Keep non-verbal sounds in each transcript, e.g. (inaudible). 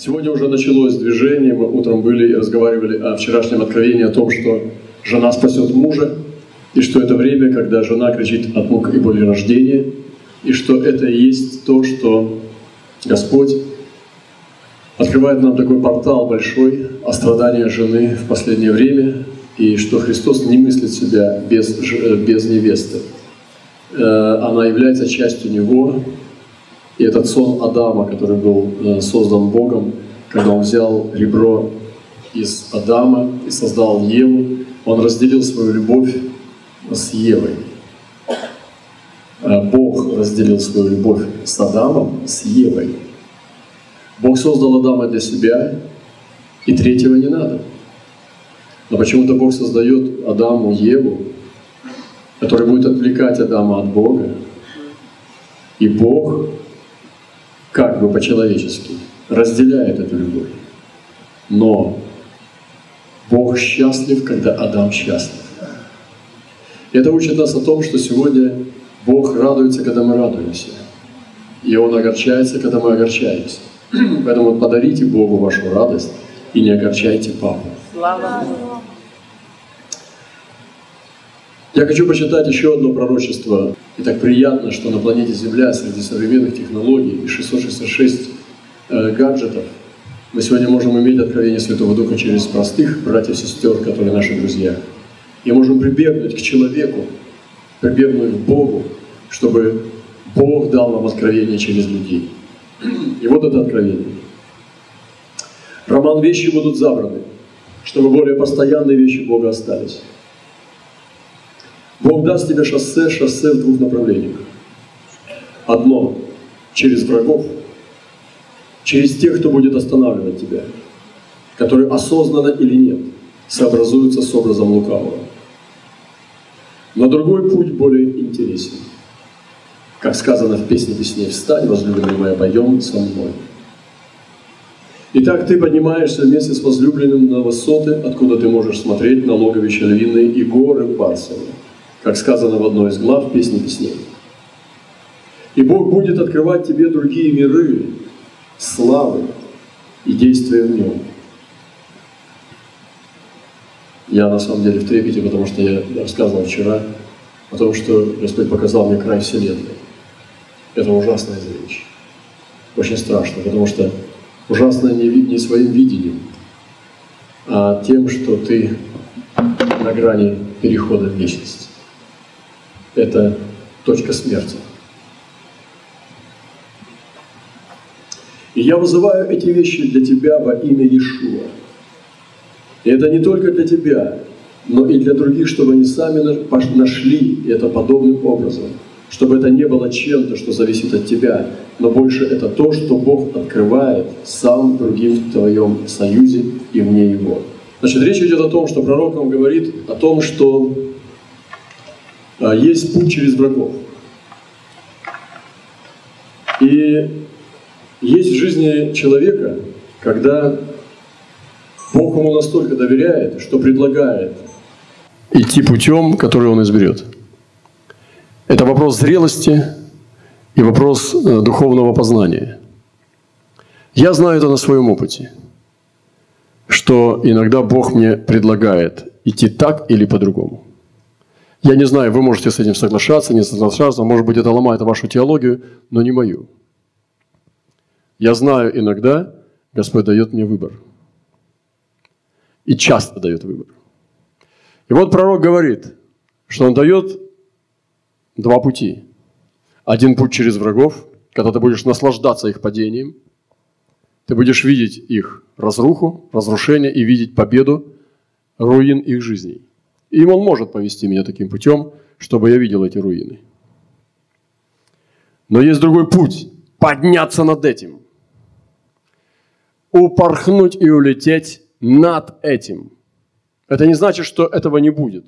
Сегодня уже началось движение, мы утром были и разговаривали о вчерашнем откровении, о том, что жена спасет мужа, и что это время, когда жена кричит от мук и боли рождения, и что это и есть то, что Господь открывает нам такой портал большой о страдании жены в последнее время, и что Христос не мыслит себя без, без невесты. Э, она является частью Него, и этот сон Адама, который был э, создан Богом, когда он взял ребро из Адама и создал Еву, он разделил свою любовь с Евой. Э, Бог разделил свою любовь с Адамом, с Евой. Бог создал Адама для себя, и третьего не надо. Но почему-то Бог создает Адаму Еву, которая будет отвлекать Адама от Бога. И Бог как бы по-человечески, разделяет эту любовь. Но Бог счастлив, когда Адам счастлив. Это учит нас о том, что сегодня Бог радуется, когда мы радуемся. И Он огорчается, когда мы огорчаемся. Поэтому подарите Богу вашу радость и не огорчайте Папу. Слава Богу. Я хочу почитать еще одно пророчество. И так приятно, что на планете Земля среди современных технологий и 666 э, гаджетов мы сегодня можем иметь откровение Святого Духа через простых братьев и сестер, которые наши друзья. И можем прибегнуть к человеку, прибегнуть к Богу, чтобы Бог дал нам откровение через людей. И вот это откровение. Роман «Вещи будут забраны», чтобы более постоянные вещи Бога остались. Бог даст тебе шоссе, шоссе в двух направлениях. Одно – через врагов, через тех, кто будет останавливать тебя, которые осознанно или нет сообразуются с образом лукавого. Но другой путь более интересен. Как сказано в песне песней «Встань, возлюбленный моя, пойдем со мной». Итак, ты поднимаешься вместе с возлюбленным на высоты, откуда ты можешь смотреть на логовище львиные и горы Барсовы как сказано в одной из глав песни песней. И Бог будет открывать тебе другие миры, славы и действия в нем. Я на самом деле в трепете, потому что я рассказывал вчера о том, что Господь показал мне край Вселенной. Это ужасное зрелище. Очень страшно, потому что ужасное не, не своим видением, а тем, что ты на грани перехода в вечность это точка смерти. И я вызываю эти вещи для тебя во имя Иешуа. И это не только для тебя, но и для других, чтобы они сами нашли это подобным образом. Чтобы это не было чем-то, что зависит от тебя, но больше это то, что Бог открывает сам другим в твоем союзе и вне его. Значит, речь идет о том, что пророк нам говорит о том, что есть путь через врагов. И есть в жизни человека, когда Бог ему настолько доверяет, что предлагает идти путем, который он изберет. Это вопрос зрелости и вопрос э, духовного познания. Я знаю это на своем опыте, что иногда Бог мне предлагает идти так или по-другому. Я не знаю, вы можете с этим соглашаться, не соглашаться, может быть, это ломает вашу теологию, но не мою. Я знаю, иногда Господь дает мне выбор. И часто дает выбор. И вот пророк говорит, что он дает два пути. Один путь через врагов, когда ты будешь наслаждаться их падением, ты будешь видеть их разруху, разрушение и видеть победу, руин их жизней. И он может повести меня таким путем, чтобы я видел эти руины. Но есть другой путь – подняться над этим. Упорхнуть и улететь над этим. Это не значит, что этого не будет.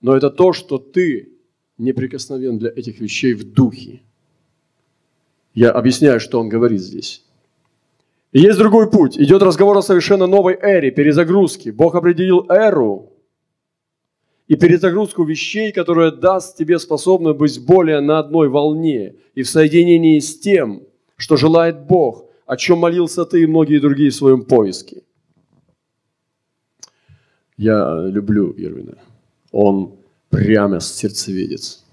Но это то, что ты неприкосновен для этих вещей в духе. Я объясняю, что он говорит здесь. И есть другой путь. Идет разговор о совершенно новой эре, перезагрузке. Бог определил эру, и перезагрузку вещей, которая даст тебе способность быть более на одной волне и в соединении с тем, что желает Бог, о чем молился ты и многие другие в своем поиске. Я люблю Ирвина. Он прямо сердцеведец.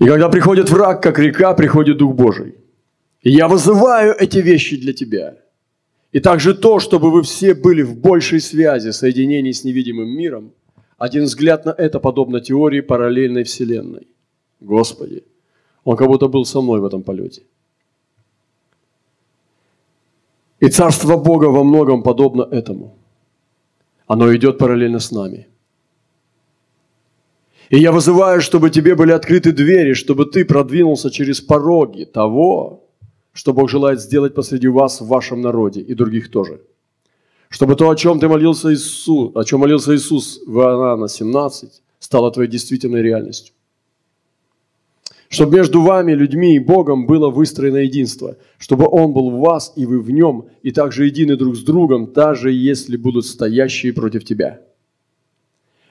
И когда приходит враг, как река, приходит Дух Божий. И я вызываю эти вещи для тебя. И также то, чтобы вы все были в большей связи, соединении с невидимым миром. Один взгляд на это подобно теории параллельной вселенной. Господи, он как будто был со мной в этом полете. И Царство Бога во многом подобно этому. Оно идет параллельно с нами. И я вызываю, чтобы тебе были открыты двери, чтобы ты продвинулся через пороги того, что Бог желает сделать посреди вас в вашем народе и других тоже. Чтобы то, о чем ты молился Иисус, о чем молился Иисус в Иоанна 17, стало твоей действительной реальностью чтобы между вами, людьми и Богом было выстроено единство, чтобы Он был в вас и вы в Нем, и также едины друг с другом, даже если будут стоящие против тебя.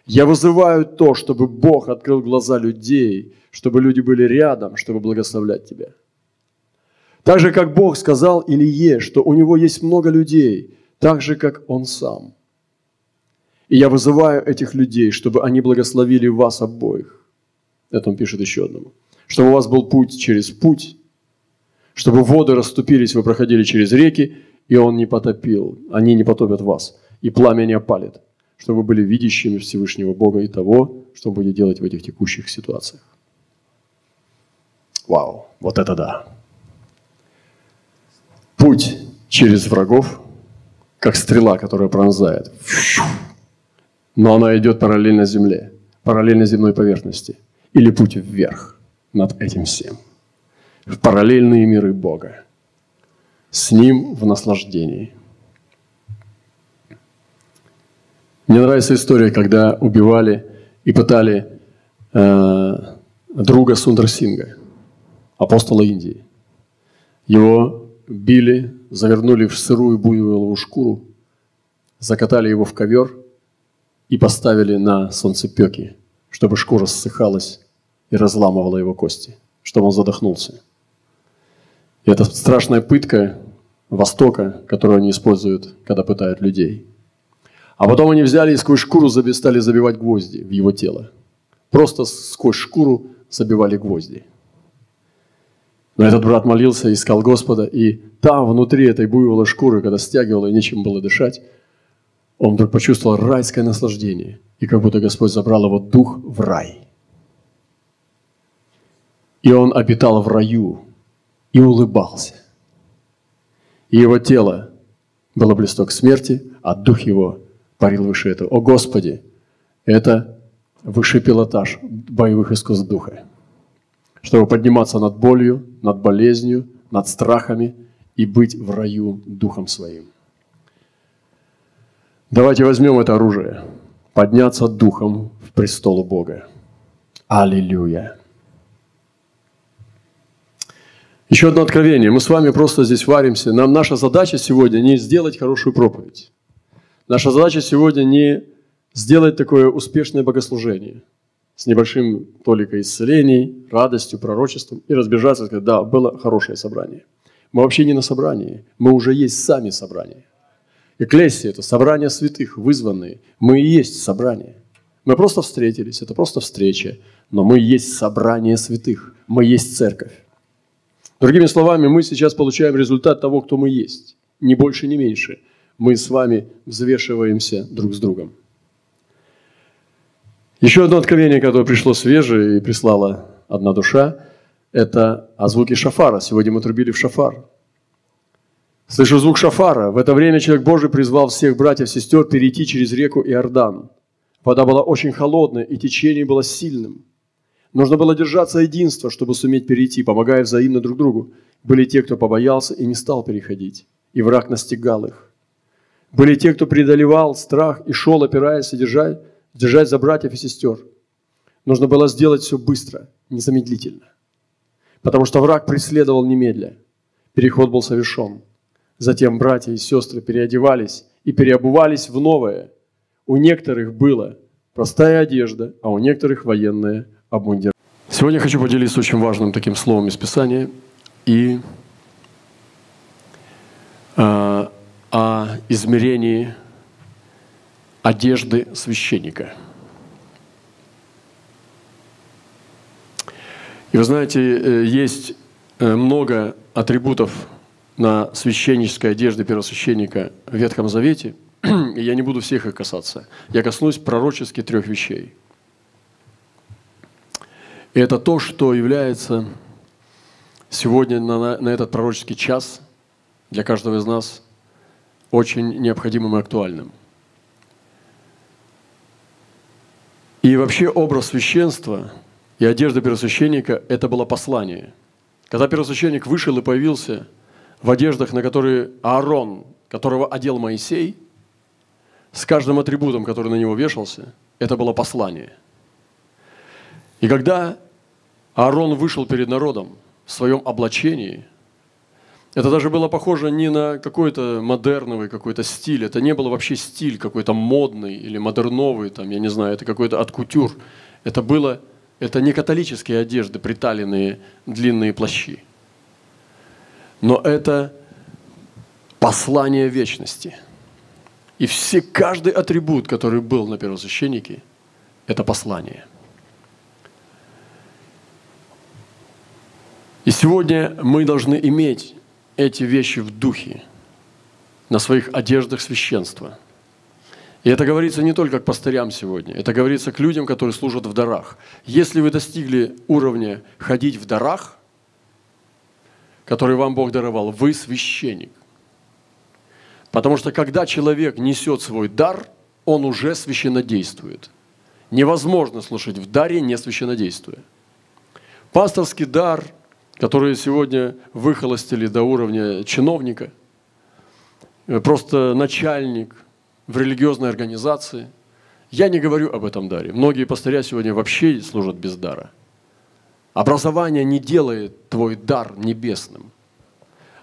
Я вызываю то, чтобы Бог открыл глаза людей, чтобы люди были рядом, чтобы благословлять тебя. Так же, как Бог сказал Илье, что у него есть много людей, так же, как он сам. И я вызываю этих людей, чтобы они благословили вас обоих. Это он пишет еще одному чтобы у вас был путь через путь, чтобы воды расступились, вы проходили через реки, и он не потопил, они не потопят вас, и пламя не опалит, чтобы вы были видящими Всевышнего Бога и того, что вы будете делать в этих текущих ситуациях. Вау, вот это да. Путь через врагов, как стрела, которая пронзает. Но она идет параллельно земле, параллельно земной поверхности. Или путь вверх – над этим всем. В параллельные миры Бога. С Ним в наслаждении. Мне нравится история, когда убивали и пытали э, друга Сундарсинга, апостола Индии. Его били, завернули в сырую буйволовую шкуру, закатали его в ковер и поставили на солнцепеки, чтобы шкура ссыхалась и разламывала его кости, чтобы он задохнулся. И это страшная пытка Востока, которую они используют, когда пытают людей. А потом они взяли и сквозь шкуру стали забивать гвозди в его тело. Просто сквозь шкуру забивали гвозди. Но этот брат молился, искал Господа, и там, внутри этой буйвола шкуры, когда стягивало и нечем было дышать, он вдруг почувствовал райское наслаждение, и как будто Господь забрал его дух в рай – и он обитал в раю и улыбался. И его тело было близко смерти, а дух его парил выше этого. О Господи, это высший пилотаж боевых искусств духа. Чтобы подниматься над болью, над болезнью, над страхами и быть в раю духом своим. Давайте возьмем это оружие. Подняться духом в престол Бога. Аллилуйя. Еще одно откровение. Мы с вами просто здесь варимся. Нам наша задача сегодня не сделать хорошую проповедь. Наша задача сегодня не сделать такое успешное богослужение с небольшим толикой исцелений, радостью, пророчеством и разбежаться сказать, да, было хорошее собрание. Мы вообще не на собрании, мы уже есть сами собрание. Экклесия – это собрание святых, вызванные. Мы и есть собрание. Мы просто встретились, это просто встреча, но мы есть собрание святых, мы есть церковь. Другими словами, мы сейчас получаем результат того, кто мы есть. Ни больше, ни меньше. Мы с вами взвешиваемся друг с другом. Еще одно откровение, которое пришло свежее и прислала одна душа, это о звуке шафара. Сегодня мы трубили в шафар. Слышу звук шафара. В это время человек Божий призвал всех братьев и сестер перейти через реку Иордан. Вода была очень холодная, и течение было сильным – Нужно было держаться единства, чтобы суметь перейти, помогая взаимно друг другу. Были те, кто побоялся и не стал переходить, и враг настигал их. Были те, кто преодолевал страх и шел, опираясь и держать, держать за братьев и сестер. Нужно было сделать все быстро, незамедлительно. Потому что враг преследовал немедля. Переход был совершен. Затем братья и сестры переодевались и переобувались в новое. У некоторых была простая одежда, а у некоторых военная обмундирование. Сегодня я хочу поделиться очень важным таким словом из Писания. И а, о измерении одежды священника. И вы знаете, э, есть э, много атрибутов на священнической одежде первосвященника в Ветхом Завете, (clears throat) и я не буду всех их касаться. Я коснусь пророчески трех вещей. И это то, что является сегодня на, на этот пророческий час для каждого из нас очень необходимым и актуальным. И вообще образ священства и одежда первосвященника – это было послание. Когда первосвященник вышел и появился в одеждах, на которые Аарон, которого одел Моисей, с каждым атрибутом, который на него вешался, это было послание. И когда Аарон вышел перед народом в своем облачении, это даже было похоже не на какой-то модерновый какой-то стиль, это не было вообще стиль какой-то модный или модерновый, там, я не знаю, это какой-то откутюр. Это было, это не католические одежды, приталенные длинные плащи. Но это послание вечности. И все, каждый атрибут, который был на первосвященнике, это послание. И сегодня мы должны иметь эти вещи в духе, на своих одеждах священства. И это говорится не только к пастырям сегодня, это говорится к людям, которые служат в дарах. Если вы достигли уровня ходить в дарах, который вам Бог даровал, вы священник. Потому что когда человек несет свой дар, он уже священнодействует. Невозможно слушать в даре, не священнодействуя. Пасторский дар – которые сегодня выхолостили до уровня чиновника, э, просто начальник в религиозной организации. Я не говорю об этом даре. Многие пастыря сегодня вообще служат без дара. Образование не делает твой дар небесным.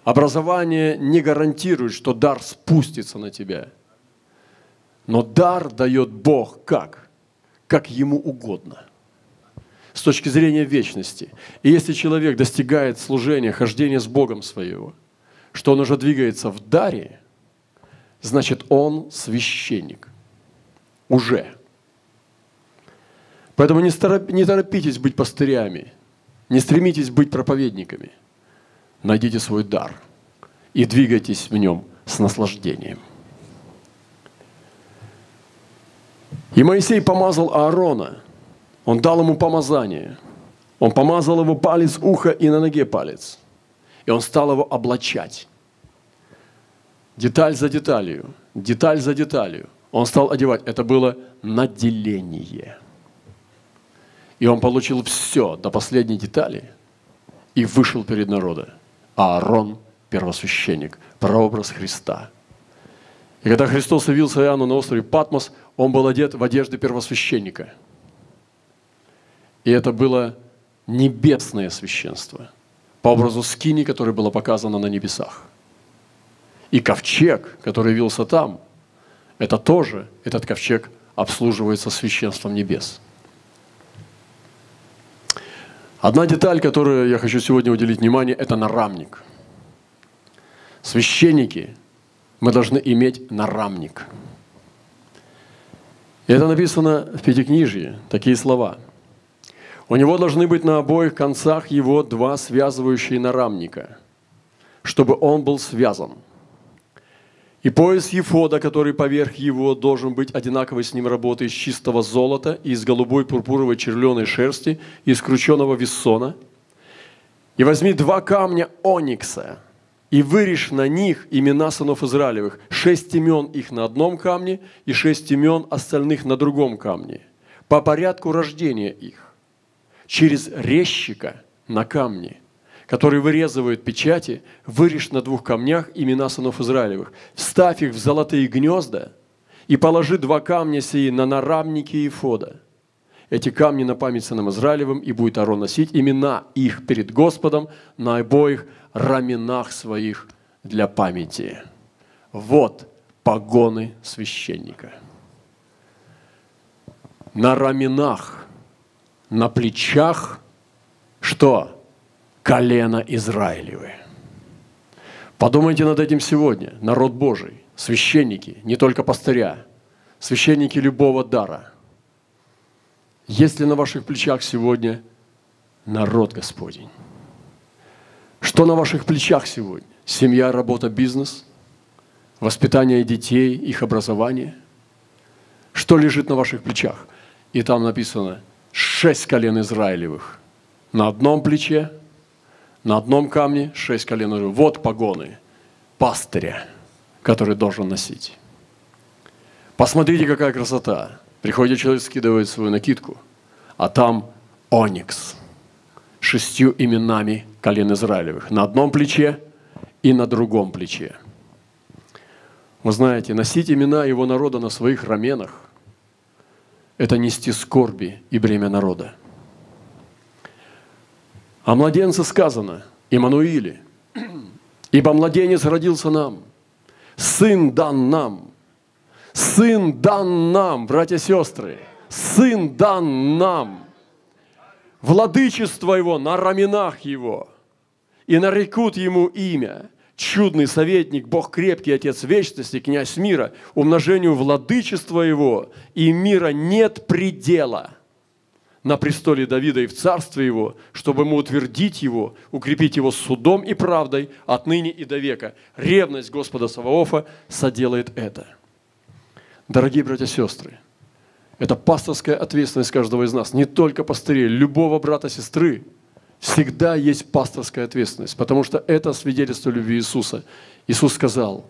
Образование не гарантирует, что дар спустится на тебя. Но дар дает Бог как? Как ему угодно с точки зрения вечности. И если человек достигает служения, хождения с Богом своего, что он уже двигается в даре, значит, он священник. Уже. Поэтому не, торопитесь быть пастырями, не стремитесь быть проповедниками. Найдите свой дар и двигайтесь в нем с наслаждением. И Моисей помазал Аарона – он дал ему помазание. Он помазал его палец уха и на ноге палец. И он стал его облачать. Деталь за деталью, деталь за деталью. Он стал одевать. Это было наделение. И он получил все до последней детали и вышел перед народом. Аарон – первосвященник, прообраз Христа. И когда Христос явился Иоанну на острове Патмос, он был одет в одежды первосвященника – и это было небесное священство по образу скини, которое было показано на небесах. И ковчег, который явился там, это тоже, этот ковчег обслуживается священством небес. Одна деталь, которую я хочу сегодня уделить внимание, это нарамник. Священники, мы должны иметь нарамник. И это написано в Пятикнижии, такие слова – у него должны быть на обоих концах его два связывающие нарамника, чтобы он был связан. И пояс Ефода, который поверх его должен быть одинаковой с ним работы из чистого золота и из голубой пурпуровой черленой шерсти и из крученного вессона. И возьми два камня оникса и вырежь на них имена сынов Израилевых, шесть имен их на одном камне и шесть имен остальных на другом камне, по порядку рождения их через резчика на камне, который вырезывает печати, вырежь на двух камнях имена сынов Израилевых, вставь их в золотые гнезда и положи два камня сии на нарамники Ифода. Эти камни на память сынам Израилевым, и будет Арон носить имена их перед Господом на обоих раменах своих для памяти. Вот погоны священника. На раменах на плечах что? Колено Израилевы. Подумайте над этим сегодня, народ Божий, священники, не только пастыря, священники любого дара. Есть ли на ваших плечах сегодня народ Господень? Что на ваших плечах сегодня? Семья, работа, бизнес, воспитание детей, их образование. Что лежит на ваших плечах? И там написано шесть колен Израилевых. На одном плече, на одном камне шесть колен. Вот погоны пастыря, который должен носить. Посмотрите, какая красота. Приходит человек, скидывает свою накидку, а там оникс шестью именами колен Израилевых. На одном плече и на другом плече. Вы знаете, носить имена его народа на своих раменах – это нести скорби и бремя народа. О младенце сказано, Имануиле, «Ибо младенец родился нам, сын дан нам, сын дан нам, братья и сестры, сын дан нам» владычество его на раменах его, и нарекут ему имя, чудный советник, Бог крепкий, Отец вечности, князь мира, умножению владычества его, и мира нет предела на престоле Давида и в царстве его, чтобы ему утвердить его, укрепить его судом и правдой отныне и до века. Ревность Господа Саваофа соделает это. Дорогие братья и сестры, это пасторская ответственность каждого из нас, не только пастырей, любого брата, сестры. Всегда есть пасторская ответственность, потому что это свидетельство любви Иисуса. Иисус сказал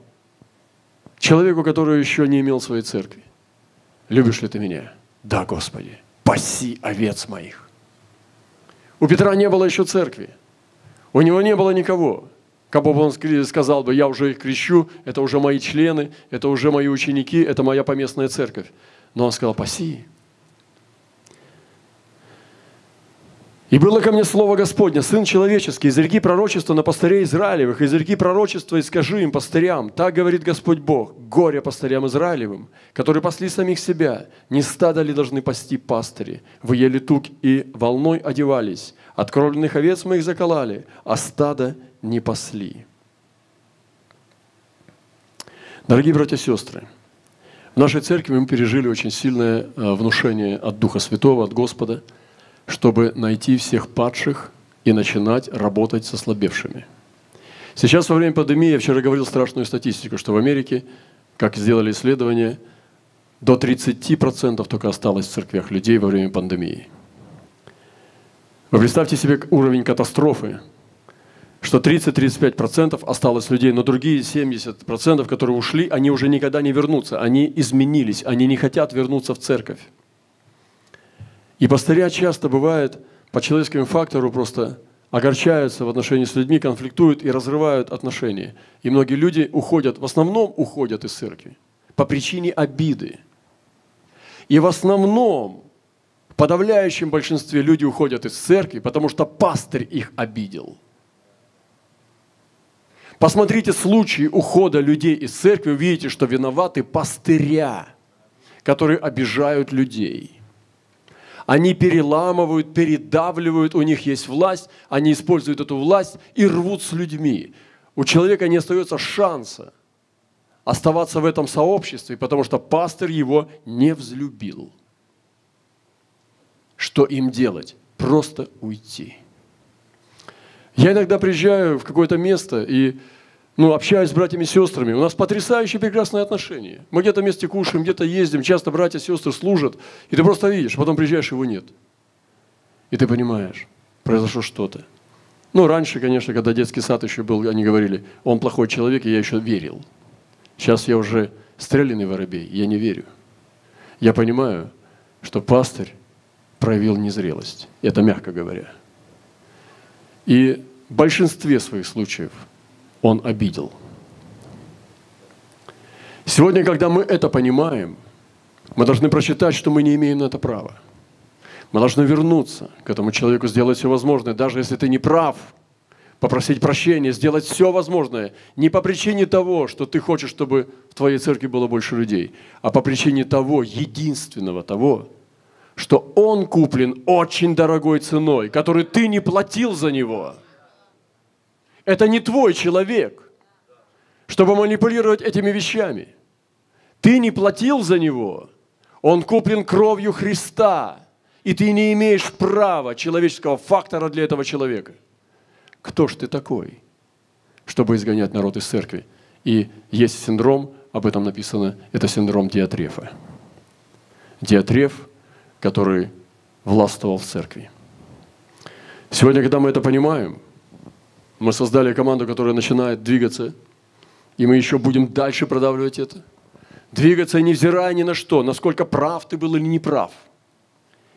человеку, который еще не имел своей церкви, «Любишь ли ты меня?» «Да, Господи, паси овец моих». У Петра не было еще церкви, у него не было никого. Как бы он сказал бы, я уже их крещу, это уже мои члены, это уже мои ученики, это моя поместная церковь. Но он сказал, паси. И было ко мне слово Господне, Сын человеческий, изреки пророчества на пастырей Израилевых, изреки пророчества и скажи им, пастырям, так говорит Господь Бог, горе пастырям Израилевым, которые пасли самих себя, не стада ли должны пасти пастыри? Вы ели тук и волной одевались, от кровленных овец мы их заколали, а стада не пасли. Дорогие братья и сестры, в нашей церкви мы пережили очень сильное э, внушение от Духа Святого, от Господа, чтобы найти всех падших и начинать работать со слабевшими. Сейчас во время пандемии, я вчера говорил страшную статистику, что в Америке, как сделали исследование, до 30% только осталось в церквях людей во время пандемии. Вы представьте себе уровень катастрофы, что 30-35% осталось людей, но другие 70%, которые ушли, они уже никогда не вернутся. Они изменились, они не хотят вернуться в церковь. И пастыря часто бывает по человеческому фактору просто огорчаются в отношении с людьми, конфликтуют и разрывают отношения. И многие люди уходят, в основном уходят из церкви по причине обиды. И в основном, в подавляющем большинстве люди уходят из церкви, потому что пастырь их обидел – Посмотрите случаи ухода людей из церкви, увидите, что виноваты пастыря, которые обижают людей. Они переламывают, передавливают, у них есть власть, они используют эту власть и рвут с людьми. У человека не остается шанса оставаться в этом сообществе, потому что пастор его не взлюбил. Что им делать? Просто уйти. Я иногда приезжаю в какое-то место и ну, общаюсь с братьями и сестрами. У нас потрясающие прекрасные отношения. Мы где-то вместе кушаем, где-то ездим, часто братья и сестры служат. И ты просто видишь, потом приезжаешь, его нет. И ты понимаешь, произошло что-то. Ну, раньше, конечно, когда детский сад еще был, они говорили, он плохой человек, и я еще верил. Сейчас я уже стрелянный воробей, я не верю. Я понимаю, что пастырь проявил незрелость. Это мягко говоря. И в большинстве своих случаев он обидел. Сегодня, когда мы это понимаем, мы должны прочитать, что мы не имеем на это права. Мы должны вернуться к этому человеку, сделать все возможное, даже если ты не прав, попросить прощения, сделать все возможное. Не по причине того, что ты хочешь, чтобы в твоей церкви было больше людей, а по причине того, единственного того, что он куплен очень дорогой ценой, которую ты не платил за него – это не твой человек. чтобы манипулировать этими вещами. Ты не платил за него, он куплен кровью Христа, и ты не имеешь права человеческого фактора для этого человека. Кто ж ты такой, чтобы изгонять народ из церкви? И есть синдром, об этом написано, это синдром Диатрефа. Диатреф, который властвовал в церкви. Сегодня, когда мы это понимаем, мы создали команду, которая начинает двигаться, и мы еще будем дальше продавливать это. Двигаться, невзирая ни на что, насколько прав ты был или не прав.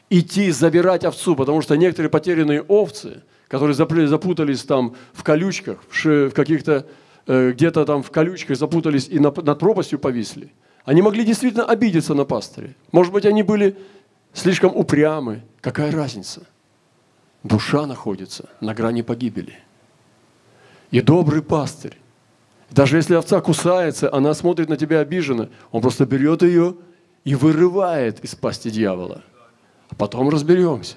Идти, забирать овцу, потому что некоторые потерянные овцы, которые запутались там в колючках, в каких-то, э, где-то там в колючках запутались и над пропастью повисли, они могли действительно обидеться на пастыре. Может быть, они были слишком упрямы. Какая разница? Душа находится на грани погибели. И добрый пастырь, даже если овца кусается, она смотрит на тебя обиженно, он просто берет ее и вырывает из пасти дьявола. А потом разберемся.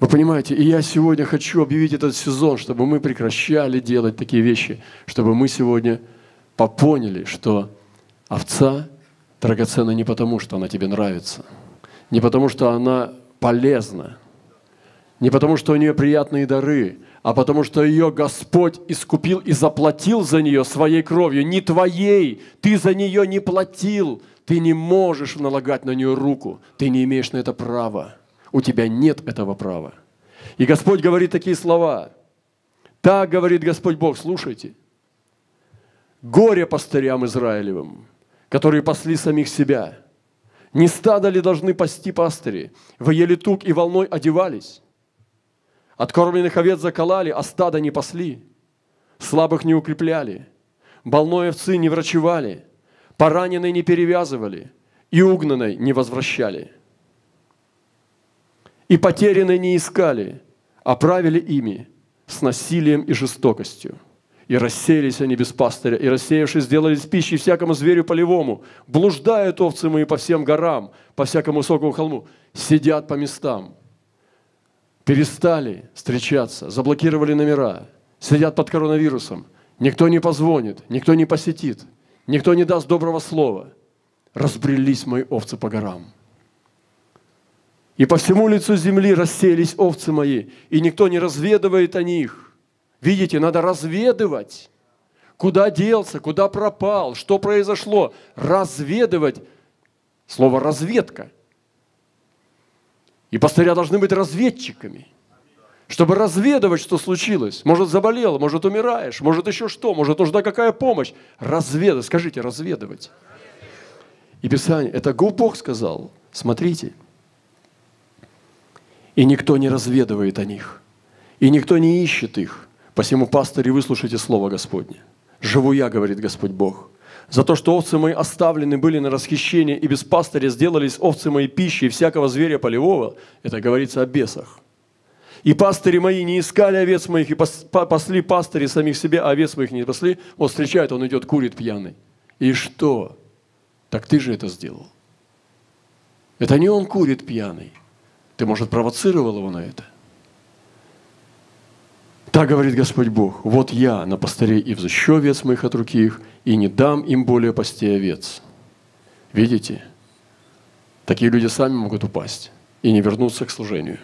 Вы понимаете, и я сегодня хочу объявить этот сезон, чтобы мы прекращали делать такие вещи, чтобы мы сегодня попоняли, что овца драгоценна не потому, что она тебе нравится, не потому, что она полезна, не потому, что у нее приятные дары, а потому что ее Господь искупил и заплатил за нее своей кровью, не твоей. Ты за нее не платил. Ты не можешь налагать на нее руку. Ты не имеешь на это права. У тебя нет этого права. И Господь говорит такие слова. Так говорит Господь Бог, слушайте. Горе пастырям Израилевым, которые пасли самих себя. Не стадо ли должны пасти пастыри? Вы ели тук и волной одевались. Откормленных овец заколали, а стада не пасли. Слабых не укрепляли. Больной овцы не врачевали. Пораненной не перевязывали. И угнанной не возвращали. И потерянной не искали, а правили ими с насилием и жестокостью. И рассеялись они без пастыря, и рассеявшись, сделались пищей всякому зверю полевому. Блуждают овцы мои по всем горам, по всякому высокому холму, сидят по местам – перестали встречаться, заблокировали номера, сидят под коронавирусом, никто не позвонит, никто не посетит, никто не даст доброго слова. Разбрелись мои овцы по горам. И по всему лицу земли рассеялись овцы мои, и никто не разведывает о них. Видите, надо разведывать. Куда делся, куда пропал, что произошло. Разведывать. Слово «разведка» И пастыря должны быть разведчиками, чтобы разведывать, что случилось. Может, заболел, может, умираешь, может, еще что, может, нужна какая помощь. Разведывать, скажите, разведывать. И Писание, это Бог сказал, смотрите. И никто не разведывает о них, и никто не ищет их. Посему, пастыри, выслушайте Слово Господне. Живу я, говорит Господь Бог – за то, что овцы мои оставлены были на расхищение и без пастыря сделались овцы мои пищей всякого зверя полевого, это говорится о бесах. И пастыри мои не искали овец моих, и пасли пастыри самих себя, а овец моих не пасли. Вот встречает, он идет, курит пьяный. И что? Так ты же это сделал. Это не он курит пьяный. Ты, может, провоцировал его на это? Так говорит Господь Бог, вот я на пастырей и взыщу овец моих от руки их, и не дам им более пасти овец. Видите? Такие люди сами могут упасть и не вернуться к служению.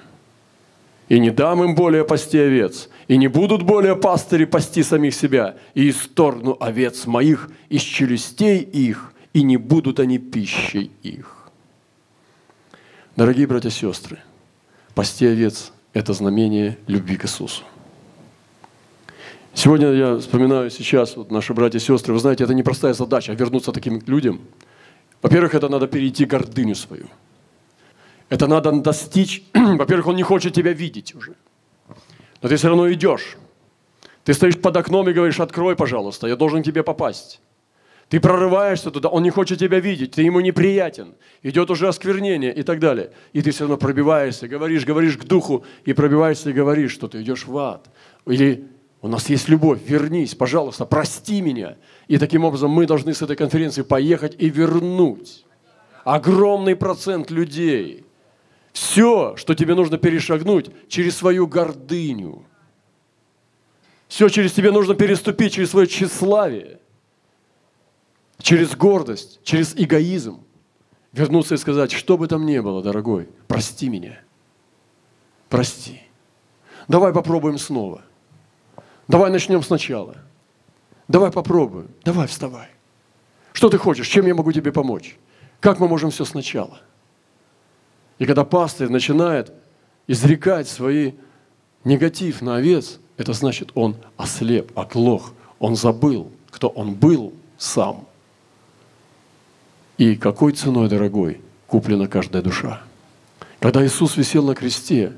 И не дам им более пасти овец, и не будут более пастыри пасти самих себя, и исторгну овец моих из челюстей их, и не будут они пищей их. Дорогие братья и сестры, пасти овец – это знамение любви к Иисусу. Сегодня я вспоминаю сейчас, вот наши братья и сестры, вы знаете, это непростая задача, вернуться таким людям. Во-первых, это надо перейти гордыню свою. Это надо достичь, (clears throat) во-первых, он не хочет тебя видеть уже. Но ты все равно идешь. Ты стоишь под окном и говоришь, открой, пожалуйста, я должен к тебе попасть. Ты прорываешься туда, он не хочет тебя видеть, ты ему неприятен, идет уже осквернение и так далее. И ты все равно пробиваешься, говоришь, говоришь к духу, и пробиваешься и говоришь, что ты идешь в ад. Или у нас есть любовь, вернись, пожалуйста, прости меня. И таким образом мы должны с этой конференции поехать и вернуть огромный процент людей. Все, что тебе нужно перешагнуть через свою гордыню. Все через тебе нужно переступить через свое тщеславие. через гордость, через эгоизм вернуться и сказать, что бы там ни было, дорогой, прости меня. Прости. Давай попробуем снова. Давай начнем сначала. Давай попробуем. Давай вставай. Что ты хочешь? Чем я могу тебе помочь? Как мы можем все сначала? И когда пастырь начинает изрекать свои негатив на овец, это значит, он ослеп, оглох, он забыл, кто он был сам. И какой ценой, дорогой, куплена каждая душа. Когда Иисус висел на кресте,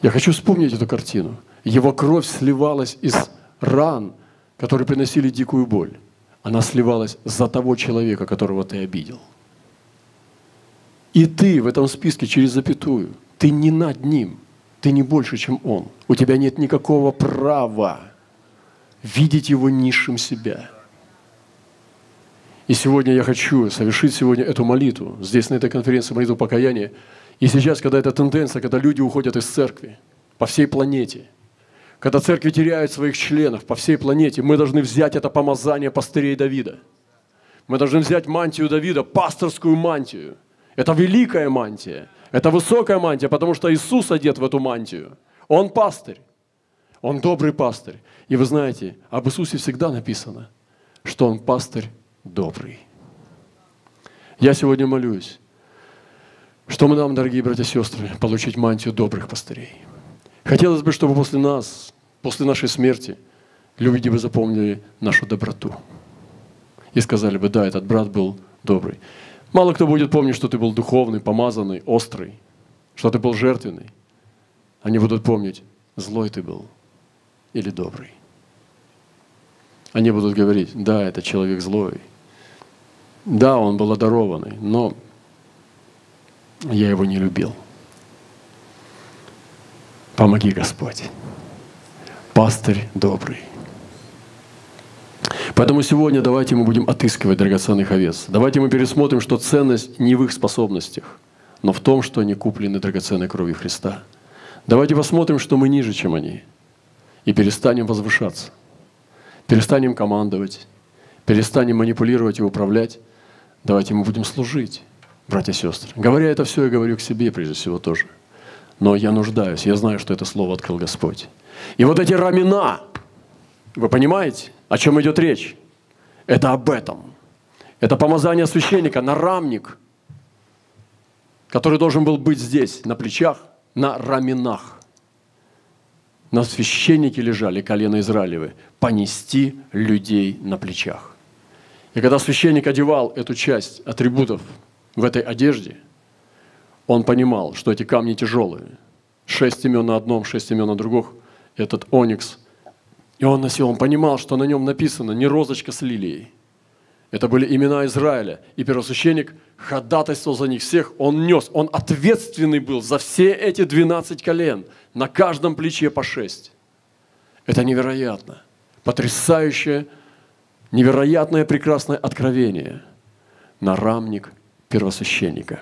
я хочу вспомнить эту картину. Его кровь сливалась из ран, которые приносили дикую боль. Она сливалась за того человека, которого ты обидел. И ты в этом списке через запятую, ты не над ним, ты не больше, чем он. У тебя нет никакого права видеть его низшим себя. И сегодня я хочу совершить сегодня эту молитву, здесь на этой конференции молитву покаяния, и сейчас, когда эта тенденция, когда люди уходят из церкви по всей планете, когда церкви теряют своих членов по всей планете, мы должны взять это помазание пастырей Давида. Мы должны взять мантию Давида, пасторскую мантию. Это великая мантия, это высокая мантия, потому что Иисус одет в эту мантию. Он пастырь, он добрый пастырь. И вы знаете, об Иисусе всегда написано, что он пастырь добрый. Я сегодня молюсь, что мы нам, дорогие братья и сестры, получить мантию добрых пастырей. Хотелось бы, чтобы после нас, после нашей смерти, люди бы запомнили нашу доброту. И сказали бы, да, этот брат был добрый. Мало кто будет помнить, что ты был духовный, помазанный, острый, что ты был жертвенный. Они будут помнить, злой ты был или добрый. Они будут говорить, да, это человек злой. Да, он был одарованный, но я его не любил. Помоги, Господь. Пастырь добрый. Поэтому сегодня давайте мы будем отыскивать драгоценных овец. Давайте мы пересмотрим, что ценность не в их способностях, но в том, что они куплены драгоценной кровью Христа. Давайте посмотрим, что мы ниже, чем они, и перестанем возвышаться. Перестанем командовать, перестанем манипулировать и управлять. Давайте мы будем служить братья и сестры. Говоря это все, я говорю к себе прежде всего тоже. Но я нуждаюсь, я знаю, что это слово открыл Господь. И вот эти рамена, вы понимаете, о чем идет речь? Это об этом. Это помазание священника на рамник, который должен был быть здесь, на плечах, на раменах. На священнике лежали колено Израилевы, понести людей на плечах. И когда священник одевал эту часть атрибутов в этой одежде, он понимал, что эти камни тяжелые. Шесть имен на одном, шесть имен на другом. Этот оникс. И он носил, он понимал, что на нем написано не розочка с лилией. Это были имена Израиля. И первосвященник ходатайствовал за них всех. Он нес, он ответственный был за все эти 12 колен. На каждом плече по шесть. Это невероятно. Потрясающее, невероятное, прекрасное откровение. на рамник первосвященника.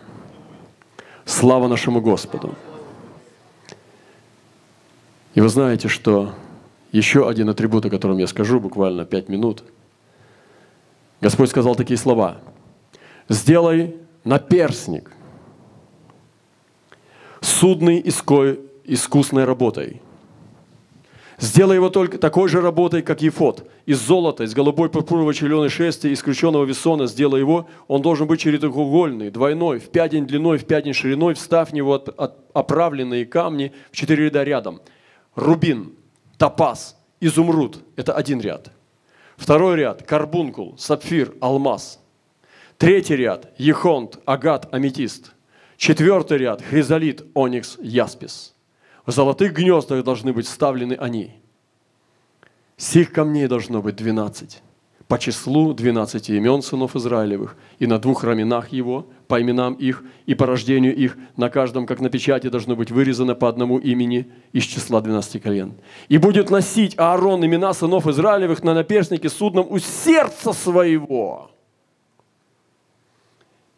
Слава нашему Господу! И вы знаете, что еще один атрибут, о котором я скажу буквально пять минут. Господь сказал такие слова. «Сделай наперсник, судный искусной работой, Сделай его только такой же работой, как Ефот. Из золота, из голубой пурпуровой черленой шерсти, из крученного весона сделай его. Он должен быть четырехугольный, двойной, в пять день длиной, в пять день шириной, встав в него от, от, оправленные камни в четыре ряда рядом. Рубин, топаз, изумруд – это один ряд. Второй ряд – карбункул, сапфир, алмаз. Третий ряд – ехонт, агат, аметист. Четвертый ряд – хризолит, оникс, яспис – в золотых гнездах должны быть вставлены они. Сих камней должно быть двенадцать. По числу двенадцати имен сынов Израилевых, и на двух раменах его, по именам их и по рождению их, на каждом, как на печати, должно быть вырезано по одному имени из числа двенадцати колен. И будет носить Аарон имена сынов Израилевых на наперстнике судном у сердца своего.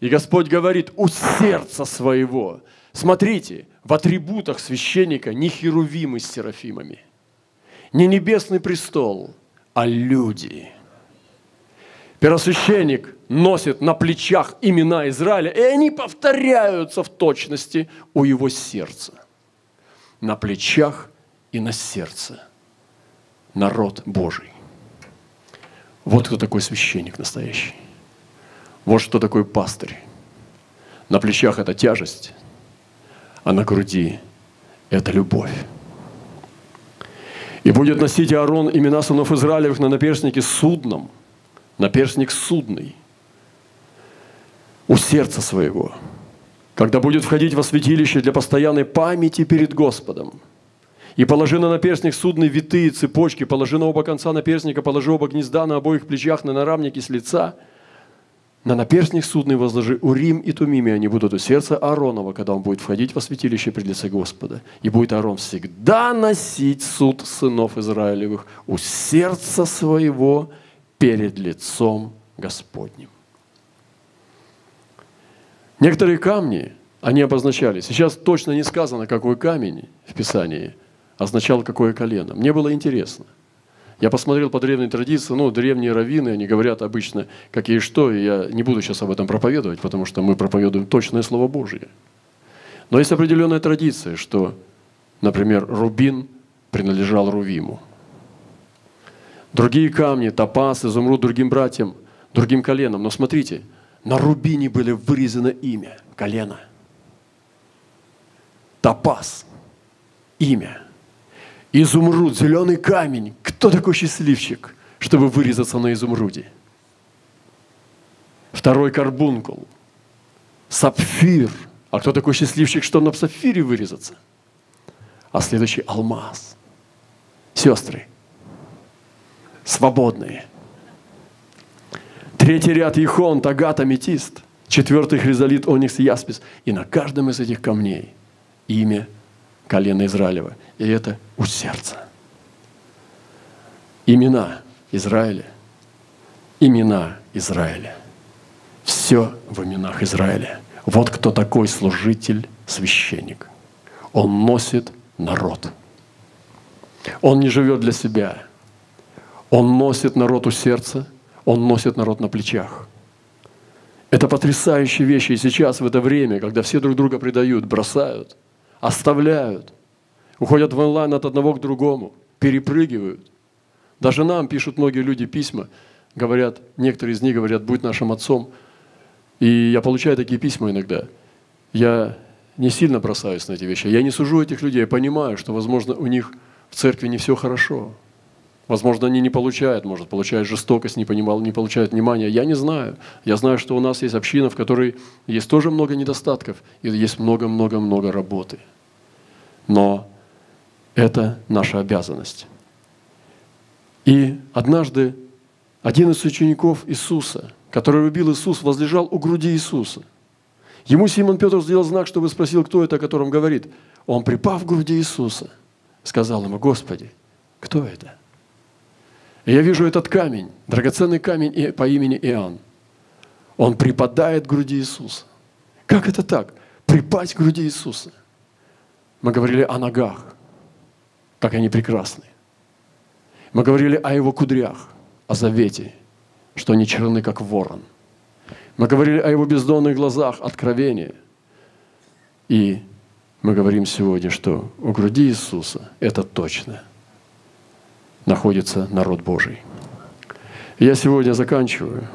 И Господь говорит, у сердца своего. Смотрите, в атрибутах священника не херувимы с серафимами, не небесный престол, а люди. Первосвященник носит на плечах имена Израиля, и они повторяются в точности у его сердца. На плечах и на сердце. Народ Божий. Вот кто такой священник настоящий. Вот что такое пастырь. На плечах это тяжесть, а на груди это любовь. И будет носить Аарон имена сынов Израилевых на наперстнике судном, наперстник судный, у сердца своего, когда будет входить во святилище для постоянной памяти перед Господом. И положи на наперстник судный витые цепочки, положи на оба конца наперстника, положи оба гнезда на обоих плечах, на нарамнике с лица – на наперстник судный возложи Урим и Тумим, и они будут у сердца Ааронова, когда он будет входить во святилище пред лице Господа. И будет Аарон всегда носить суд сынов Израилевых у сердца своего перед лицом Господним. Некоторые камни, они обозначали. Сейчас точно не сказано, какой камень в Писании означал какое колено. Мне было интересно. Я посмотрел по древней традиции, ну, древние раввины, они говорят обычно, как и что, и я не буду сейчас об этом проповедовать, потому что мы проповедуем точное Слово Божье. Но есть определенная традиция, что, например, рубин принадлежал Рувиму. Другие камни, топаз, изумруд другим братьям, другим коленам. Но смотрите, на рубине были вырезано имя, колено. Топаз, имя – изумруд, зеленый камень. Кто такой счастливчик, чтобы вырезаться на изумруде? Второй карбункул. Сапфир. А кто такой счастливчик, что на сапфире вырезаться? А следующий алмаз. Сестры. Свободные. Третий ряд ихон, агат, аметист. Четвертый хризолит, оникс и яспис. И на каждом из этих камней имя колена Израилева. И это у сердца. Имена Израиля. Имена Израиля. Все в именах Израиля. Вот кто такой служитель, священник. Он носит народ. Он не живет для себя. Он носит народ у сердца, он носит народ на плечах. Это потрясающие вещи. И сейчас, в это время, когда все друг друга предают, бросают, оставляют, уходят в онлайн от одного к другому, перепрыгивают. Даже нам пишут многие люди письма, говорят, некоторые из них говорят, будь нашим отцом. И я получаю такие письма иногда. Я не сильно бросаюсь на эти вещи. Я не сужу этих людей, я понимаю, что, возможно, у них в церкви не все хорошо. Возможно, они не получают, может, получают жестокость, не, понимал, не получают внимания. Я не знаю. Я знаю, что у нас есть община, в которой есть тоже много недостатков и есть много-много-много работы. Но это наша обязанность. И однажды один из учеников Иисуса, который любил Иисус, возлежал у груди Иисуса. Ему Симон Петр сделал знак, чтобы спросил, кто это, о котором говорит. Он, припав к груди Иисуса, сказал ему, Господи, кто это? И я вижу этот камень, драгоценный камень по имени Иоанн. Он припадает к груди Иисуса. Как это так? Припасть к груди Иисуса. Мы говорили о ногах как они прекрасны. Мы говорили о его кудрях, о завете, что они черны, как ворон. Мы говорили о его бездонных глазах, откровения. И мы говорим сегодня, что у груди Иисуса, это точно, находится народ Божий. Я сегодня заканчиваю.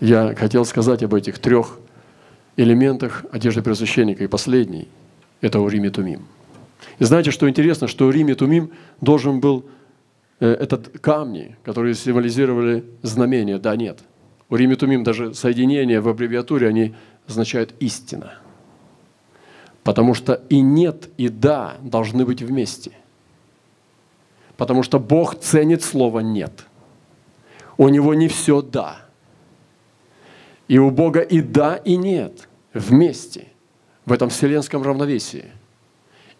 Я хотел сказать об этих трех элементах одежды пресвященника. И последний – это Урим и Тумим – и знаете, что интересно, что Риме Тумим должен был э, этот камни, которые символизировали знамения. Да, нет. У Риме Тумим даже соединения в аббревиатуре, они означают истина. Потому что и нет, и да должны быть вместе. Потому что Бог ценит слово «нет». У Него не все «да». И у Бога и «да», и «нет» вместе в этом вселенском равновесии –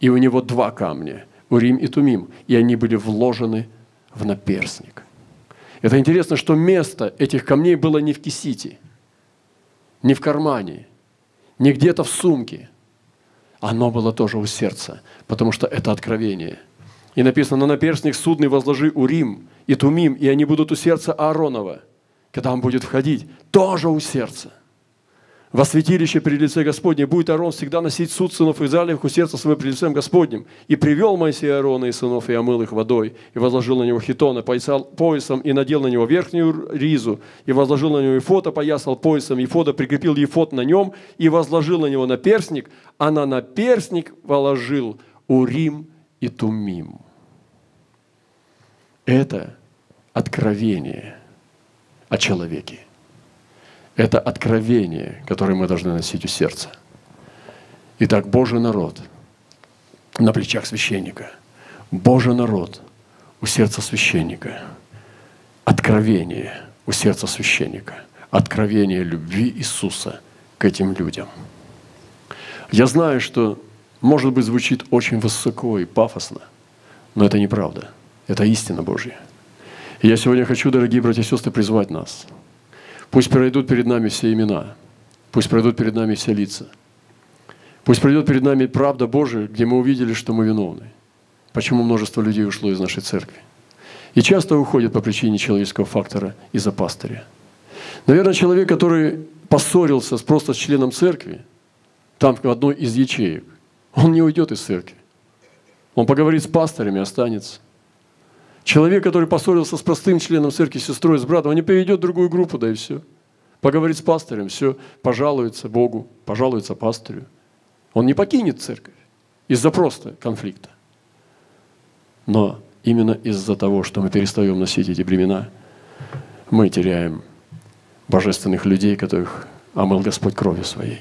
и у него два камня, Урим и Тумим, и они были вложены в наперстник. Это интересно, что место этих камней было не в кисите, не в кармане, не где-то в сумке. Оно было тоже у сердца, потому что это откровение. И написано, на наперстник судный возложи Урим и Тумим, и они будут у сердца Ааронова. когда он будет входить, тоже у сердца. Во святилище при лице Господне будет Аарон всегда носить суд сынов Израилевых у сердца своего при лицем Господнем. И привел Моисей Аарона и сынов, и омыл их водой, и возложил на него хитона, поясал поясом, и надел на него верхнюю ризу, и возложил на него ефота, поясал поясом, ефода прикрепил ефот на нем, и возложил на него наперстник, а на наперстник положил Урим и Тумим. Это откровение о человеке – это откровение, которое мы должны носить у сердца. Итак, Божий народ на плечах священника. Божий народ у сердца священника. Откровение у сердца священника. Откровение любви Иисуса к этим людям. Я знаю, что, может быть, звучит очень высоко и пафосно, но это неправда. Это истина Божья. И я сегодня хочу, дорогие братья и сестры, призвать нас – Пусть пройдут перед нами все имена, пусть пройдут перед нами все лица. Пусть пройдет перед нами правда Божия, где мы увидели, что мы виновны. Почему множество людей ушло из нашей церкви. И часто уходят по причине человеческого фактора из-за пастыря. Наверное, человек, который поссорился просто с членом церкви, там в одной из ячеек, он не уйдет из церкви. Он поговорит с пастырями, останется. Человек, который поссорился с простым членом церкви, сестрой, с братом, он не приведет другую группу, да и все. Поговорит с пастырем, все, пожалуется Богу, пожалуется пастырю. Он не покинет церковь из-за просто конфликта. Но именно из-за того, что мы перестаем носить эти бремена, мы теряем божественных людей, которых омыл Господь кровью своей.